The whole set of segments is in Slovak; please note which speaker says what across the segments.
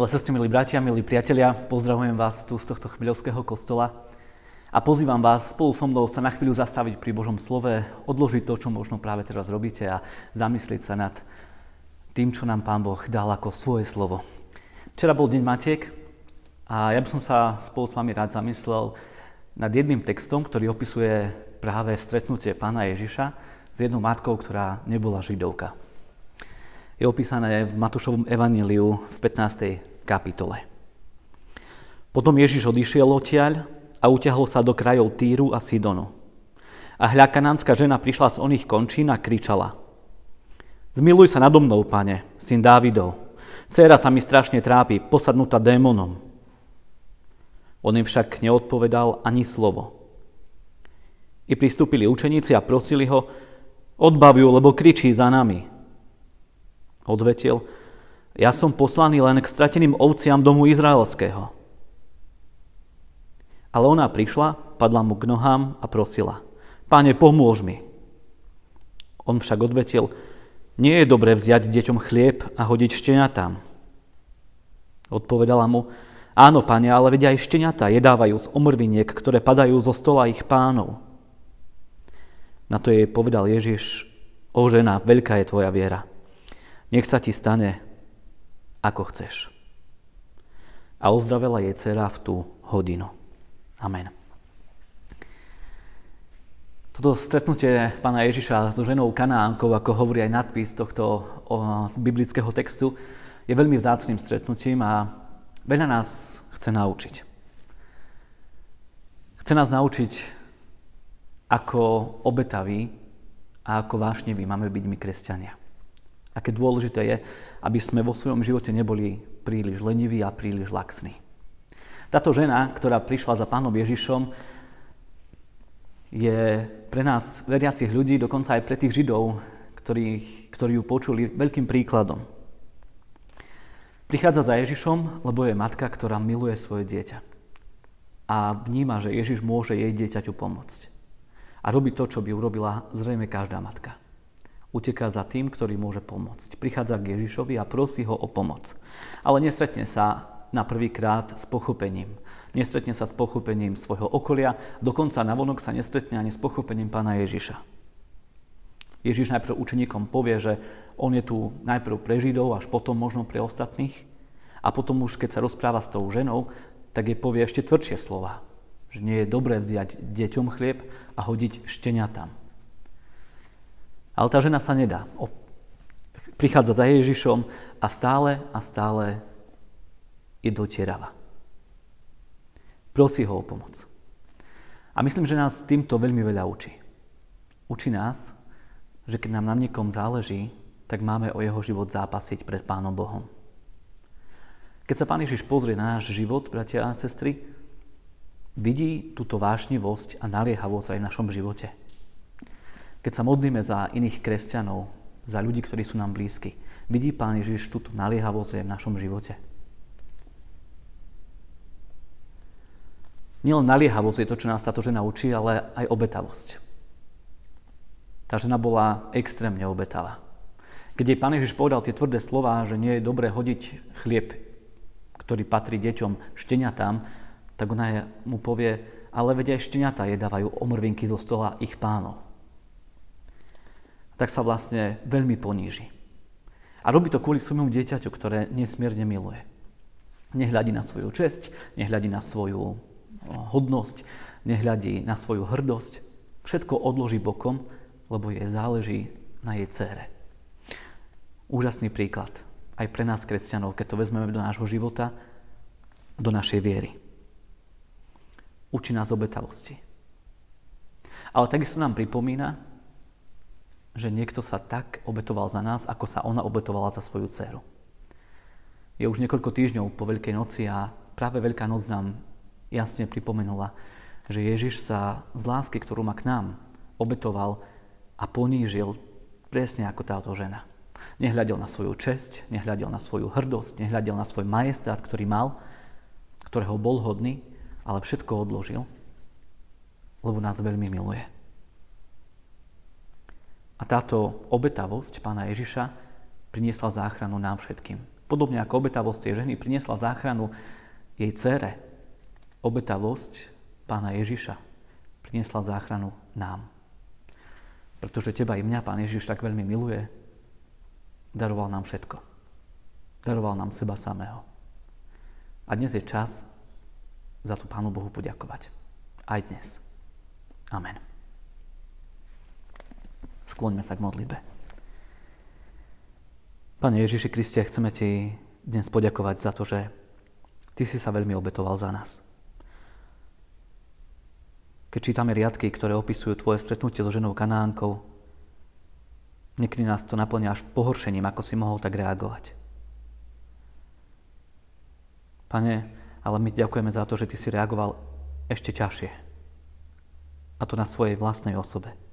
Speaker 1: Milé sestry, milí bratia, milí priatelia, pozdravujem vás tu z tohto chvíľovského kostola a pozývam vás spolu so mnou sa na chvíľu zastaviť pri Božom slove, odložiť to, čo možno práve teraz robíte a zamyslieť sa nad tým, čo nám Pán Boh dal ako svoje slovo. Včera bol deň Matiek a ja by som sa spolu s vami rád zamyslel nad jedným textom, ktorý opisuje práve stretnutie Pána Ježiša s jednou matkou, ktorá nebola židovka je opísané v Matúšovom evaníliu v 15. kapitole. Potom Ježiš odišiel odtiaľ a utiahol sa do krajov Týru a Sidonu. A hľa kanánska žena prišla z oných končín a kričala. Zmiluj sa nado mnou, pane, syn Dávidov. Céra sa mi strašne trápi, posadnutá démonom. On im však neodpovedal ani slovo. I pristúpili učeníci a prosili ho, odbav lebo kričí za nami. Odvetil, ja som poslaný len k strateným ovciam domu izraelského. Ale ona prišla, padla mu k nohám a prosila, Pane, pomôž mi. On však odvetil, nie je dobre vziať deťom chlieb a hodiť šteniatám. Odpovedala mu, áno, pane, ale vedia aj šteniatá jedávajú z omrviniek, ktoré padajú zo stola ich pánov. Na to jej povedal Ježiš, o žena, veľká je tvoja viera. Nech sa ti stane, ako chceš. A ozdravela jej dcera v tú hodinu. Amen. Toto stretnutie pána Ježiša so ženou Kanánkou, ako hovorí aj nadpis tohto biblického textu, je veľmi vzácným stretnutím a veľa nás chce naučiť. Chce nás naučiť, ako obetaví a ako vášneví máme byť my kresťania. Aké dôležité je, aby sme vo svojom živote neboli príliš leniví a príliš laxní. Táto žena, ktorá prišla za pánom Ježišom, je pre nás, veriacich ľudí, dokonca aj pre tých Židov, ktorí, ktorí ju počuli, veľkým príkladom. Prichádza za Ježišom, lebo je matka, ktorá miluje svoje dieťa. A vníma, že Ježiš môže jej dieťaťu pomôcť. A robí to, čo by urobila zrejme každá matka uteká za tým, ktorý môže pomôcť. Prichádza k Ježišovi a prosí ho o pomoc. Ale nestretne sa na prvýkrát s pochopením. Nestretne sa s pochopením svojho okolia, dokonca navonok sa nestretne ani s pochopením pána Ježiša. Ježiš najprv učeníkom povie, že on je tu najprv pre Židov, až potom možno pre ostatných. A potom už, keď sa rozpráva s tou ženou, tak jej povie ešte tvrdšie slova. Že nie je dobré vziať deťom chlieb a hodiť šteniatám. Ale tá žena sa nedá. Prichádza za Ježišom a stále a stále je dotierava. Prosí ho o pomoc. A myslím, že nás týmto veľmi veľa učí. Učí nás, že keď nám na niekom záleží, tak máme o jeho život zápasiť pred Pánom Bohom. Keď sa Pán Ježiš pozrie na náš život, bratia a sestry, vidí túto vášnivosť a naliehavosť aj v našom živote. Keď sa modlíme za iných kresťanov, za ľudí, ktorí sú nám blízki, vidí Pán Ježiš túto naliehavosť aj v našom živote? Nielen naliehavosť je to, čo nás táto žena učí, ale aj obetavosť. Tá žena bola extrémne obetavá. Keď jej Pán Ježiš povedal tie tvrdé slova, že nie je dobré hodiť chlieb, ktorý patrí deťom, šteniatám, tak ona mu povie, ale vedia aj šteniatá jedávajú omrvinky zo stola ich pánov tak sa vlastne veľmi poníži. A robí to kvôli svojmu dieťaťu, ktoré nesmierne miluje. Nehľadí na svoju česť, nehľadí na svoju hodnosť, nehľadí na svoju hrdosť. Všetko odloží bokom, lebo jej záleží na jej cére. Úžasný príklad aj pre nás, kresťanov, keď to vezmeme do nášho života, do našej viery. Učí nás obetavosti. Ale takisto nám pripomína, že niekto sa tak obetoval za nás, ako sa ona obetovala za svoju dceru. Je už niekoľko týždňov po Veľkej noci a práve Veľká noc nám jasne pripomenula, že Ježiš sa z lásky, ktorú má k nám, obetoval a ponížil presne ako táto žena. Nehľadel na svoju česť, nehľadel na svoju hrdosť, nehľadel na svoj majestát, ktorý mal, ktorého bol hodný, ale všetko odložil, lebo nás veľmi miluje. A táto obetavosť pána Ježiša priniesla záchranu nám všetkým. Podobne ako obetavosť tej ženy priniesla záchranu jej cére, obetavosť pána Ježiša priniesla záchranu nám. Pretože teba i mňa pán Ježiš tak veľmi miluje, daroval nám všetko. Daroval nám seba samého. A dnes je čas za to Pánu Bohu poďakovať. Aj dnes. Amen. Skloňme sa k modlitbe. Pane Ježiši Kriste, chceme Ti dnes poďakovať za to, že Ty si sa veľmi obetoval za nás. Keď čítame riadky, ktoré opisujú Tvoje stretnutie so ženou Kanánkou, niekedy nás to naplňa až pohoršením, ako si mohol tak reagovať. Pane, ale my ďakujeme za to, že Ty si reagoval ešte ťažšie. A to na svojej vlastnej osobe.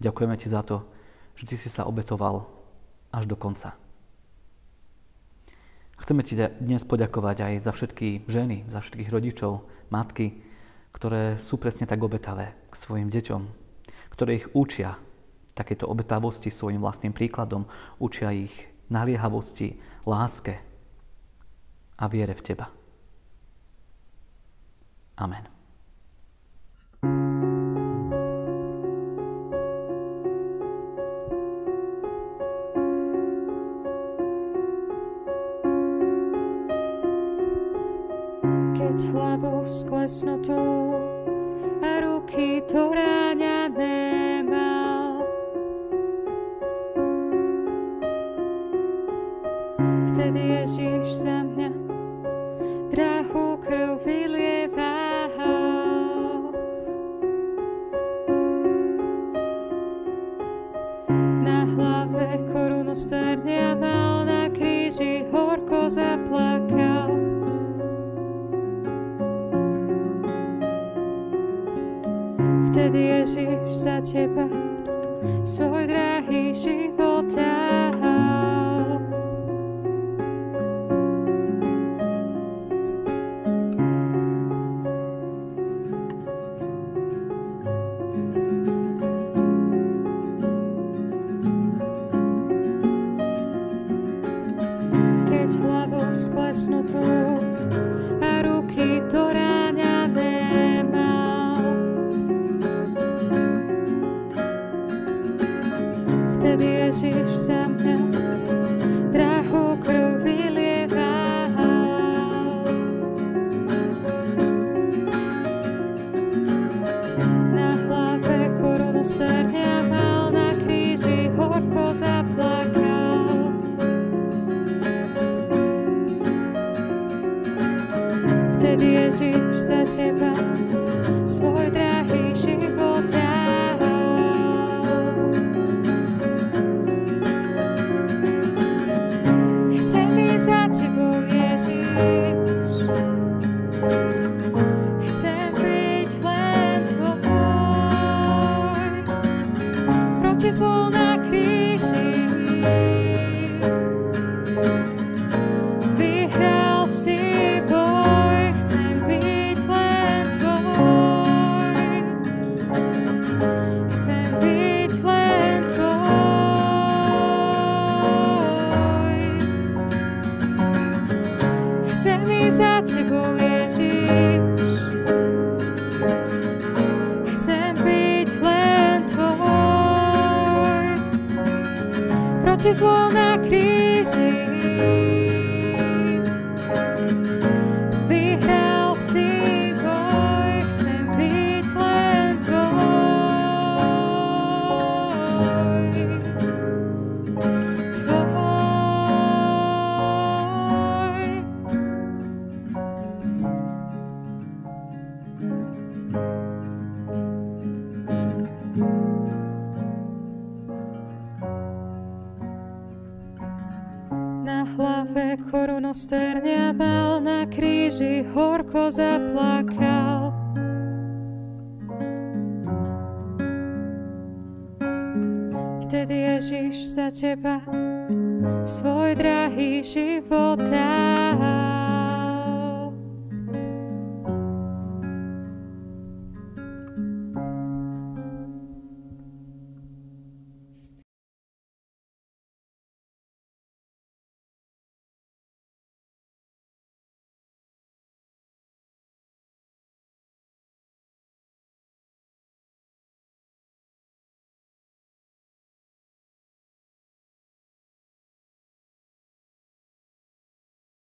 Speaker 1: Ďakujeme Ti za to, že Ty si sa obetoval až do konca. Chceme ti dnes poďakovať aj za všetky ženy, za všetkých rodičov, matky, ktoré sú presne tak obetavé k svojim deťom, ktoré ich učia takéto obetavosti svojim vlastným príkladom, učia ich naliehavosti, láske a viere v Teba. Amen.
Speaker 2: Sklesnutú a ruky to ráňané mal. Vtedy Ježiš za mňa drahú krv vylieval. Na hlave korunu starnia mal, na kríži horko zaplakal. Vtedy Ježiš za teba svoj drahý život ťahal. Keď hlavou sklesnutú vtedy Ježiš za mňa drahú krv vylieval. Na hlave korunu strnia mal, na kríži horko zaplakal. Vtedy Ježiš za teba proti zlo na kríži. Strnia mal, na kríži horko zaplakal. Vtedy Ježiš za teba svoj drahý život dal.